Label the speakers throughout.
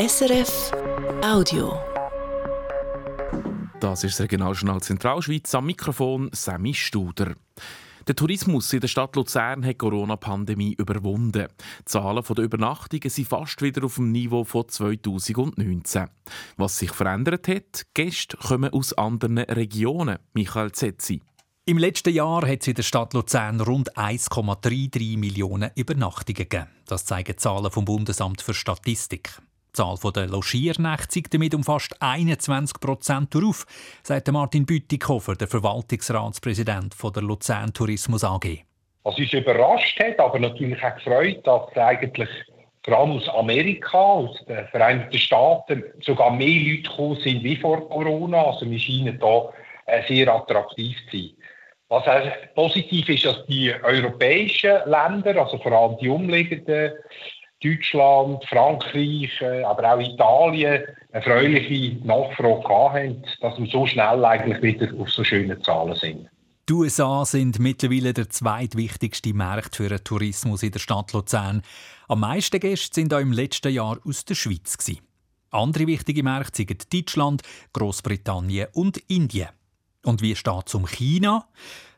Speaker 1: SRF Audio.
Speaker 2: Das ist das Regionaljournal Zentralschweiz am Mikrofon Sammy Studer. Der Tourismus in der Stadt Luzern hat die Corona-Pandemie überwunden. Die Zahlen der Übernachtungen sind fast wieder auf dem Niveau von 2019. Was sich verändert hat, Gäste kommen aus anderen Regionen. Michael Zetzi.
Speaker 3: Im letzten Jahr hat es in der Stadt Luzern rund 1,33 Millionen Übernachtungen gegeben. Das zeigen Zahlen vom Bundesamt für Statistik. Zahl der Logiernächte zeigt damit um fast 21 Prozent auf, sagt Martin Bütikofer, der Verwaltungsratspräsident der Luzern Tourismus AG.
Speaker 4: Was uns überrascht hat, aber natürlich auch gefreut, dass eigentlich gerade aus Amerika, aus den Vereinigten Staaten, sogar mehr Leute gekommen sind wie vor Corona. Also wir scheinen hier äh, sehr attraktiv zu sein. Was auch positiv ist, dass die europäischen Länder, also vor allem die umliegenden, Deutschland, Frankreich, äh, aber auch Italien, eine erfreuliche Nachfrage haben, dass wir so schnell eigentlich wieder auf so schöne Zahlen sind.
Speaker 3: Die USA sind mittlerweile der zweitwichtigste Markt für den Tourismus in der Stadt Luzern. Am meisten Gäste sind auch im letzten Jahr aus der Schweiz. Andere wichtige Märkte sind Deutschland, Großbritannien und Indien. Und wie steht es um China?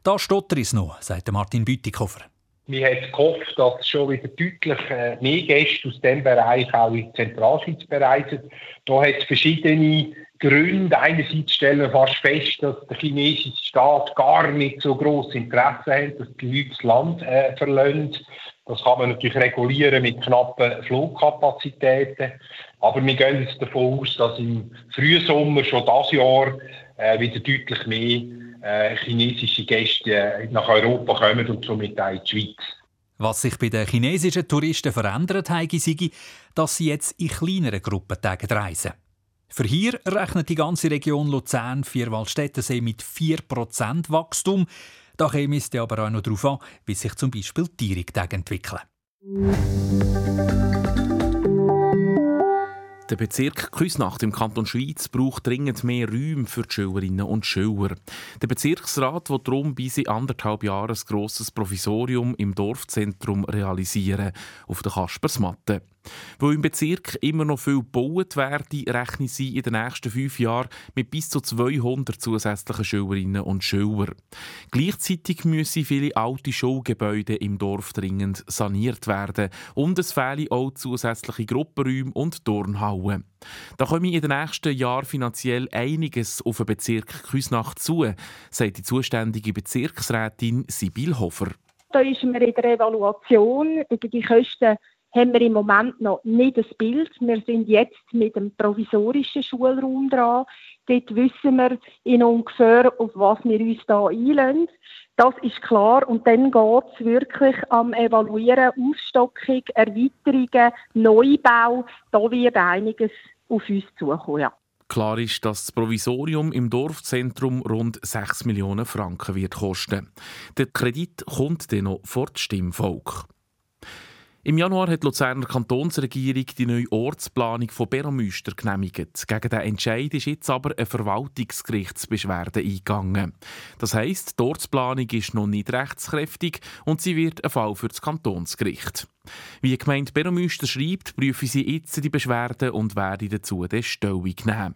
Speaker 3: Da stottert es noch, sagt Martin Bütikofer.
Speaker 4: Wir haben gehofft, dass schon wieder deutlich äh, mehr Gäste aus diesem Bereich auch in Zentralschweiz bereisen. Da hat es verschiedene Gründe. Einerseits stellen wir fast fest, dass der chinesische Staat gar nicht so großes Interesse hat, dass die Leute das Land äh, verlassen. Das kann man natürlich regulieren mit knappen Flugkapazitäten. Aber wir gehen jetzt davon aus, dass im Frühsommer schon dieses Jahr äh, wieder deutlich mehr äh, chinesische Gäste äh, nach Europa kommen und somit auch in die Schweiz.
Speaker 3: Was sich bei den chinesischen Touristen verändert hat, sei, dass sie jetzt in kleineren Gruppentagen reisen. Für hier rechnet die ganze Region Luzern, Vierwaldstättensee mit 4% Wachstum. Da käme es aber auch noch darauf an, wie sich zum Beispiel die Tierigtage entwickeln.
Speaker 2: Der Bezirk Küsnacht im Kanton Schweiz braucht dringend mehr Räume für die Schülerinnen und Schüler. Der Bezirksrat will darum bis in anderthalb Jahren ein grosses Provisorium im Dorfzentrum realisieren, auf der Kaspersmatte. Weil im Bezirk immer noch viel gebaut werde, rechnen sie in den nächsten fünf Jahren mit bis zu 200 zusätzlichen Schülerinnen und Schülern. Gleichzeitig müssen viele alte Schulgebäude im Dorf dringend saniert werden und es fehlen auch zusätzliche Gruppenräume und Turnhallen. Da komme in den nächsten Jahren finanziell einiges auf den Bezirk Küsnacht zu, sagt die zuständige Bezirksrätin Sibyl Hofer.
Speaker 5: Da ist mir in der Evaluation über die Kosten haben wir im Moment noch nicht das Bild. Wir sind jetzt mit dem provisorischen Schulraum dran. Dort wissen wir in ungefähr, auf was wir uns da einlösen. Das ist klar. Und dann geht es wirklich am Evaluieren, Ausstockung, Erweiterungen, Neubau. Da wird einiges auf uns zukommen. Ja.
Speaker 2: Klar ist, dass das Provisorium im Dorfzentrum rund 6 Millionen Franken wird kosten. Der Kredit kommt dann noch vor das Stimmvolk. Im Januar hat die Luzerner Kantonsregierung die neue Ortsplanung von Beromüster genehmigt. Gegen den Entscheid ist jetzt aber eine Verwaltungsgerichtsbeschwerde eingegangen. Das heisst, die Ortsplanung ist noch nicht rechtskräftig und sie wird ein Fall für das Kantonsgericht. Wie die Gemeinde Beromüster schreibt, prüfen sie jetzt die Beschwerden und werden dazu die Stellung nehmen.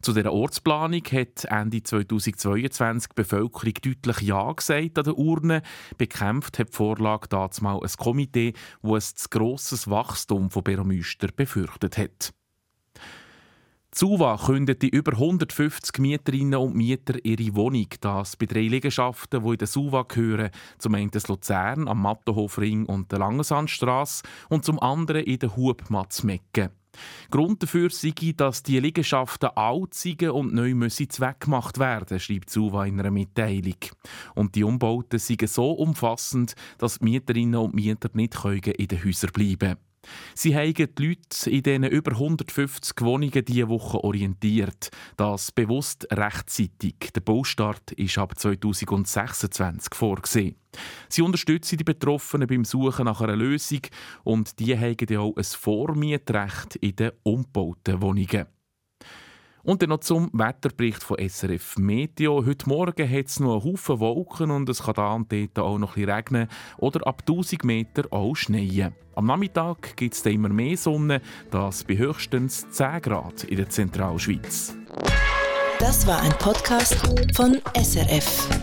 Speaker 2: Zu dieser Ortsplanung hat Ende 2022 die Bevölkerung deutlich Ja gesagt an den Urnen. Bekämpft hat die Vorlage dazu ein Komitee, das ein zu grosses Wachstum von Beromüster befürchtet hat. Zuwa kündigte über 150 Mieterinnen und Mieter ihre Wohnung. Das bei drei Liegenschaften, die in der Suva gehören. Zum einen das Luzern am Mattenhofring und der Langensandstrasse und zum anderen in der Hubmatzmecke. Grund dafür sei, dass die Liegenschaften alt sind und neu müssen zweckgemacht werden, schreibt Suva in einer Mitteilung. Und die Umbauten seien so umfassend, dass die Mieterinnen und Mieter nicht in den Häusern bleiben können. Sie haben die Leute in diesen über 150 Wohnungen diese Woche orientiert. Das bewusst rechtzeitig. Der Baustart ist ab 2026 vorgesehen. Sie unterstützen die Betroffenen beim Suchen nach einer Lösung und die haben auch ein Vormietrecht in den umgebauten Wohnungen. Und dann noch zum Wetterbericht von SRF Meteo. Heute Morgen hat es noch einen Haufen Wolken und es kann da und dort auch noch ein regnen oder ab 1000 Meter auch schneien. Am Nachmittag gibt es immer mehr Sonne, das bei höchstens 10 Grad in der Zentralschweiz.
Speaker 1: Das war ein Podcast von SRF.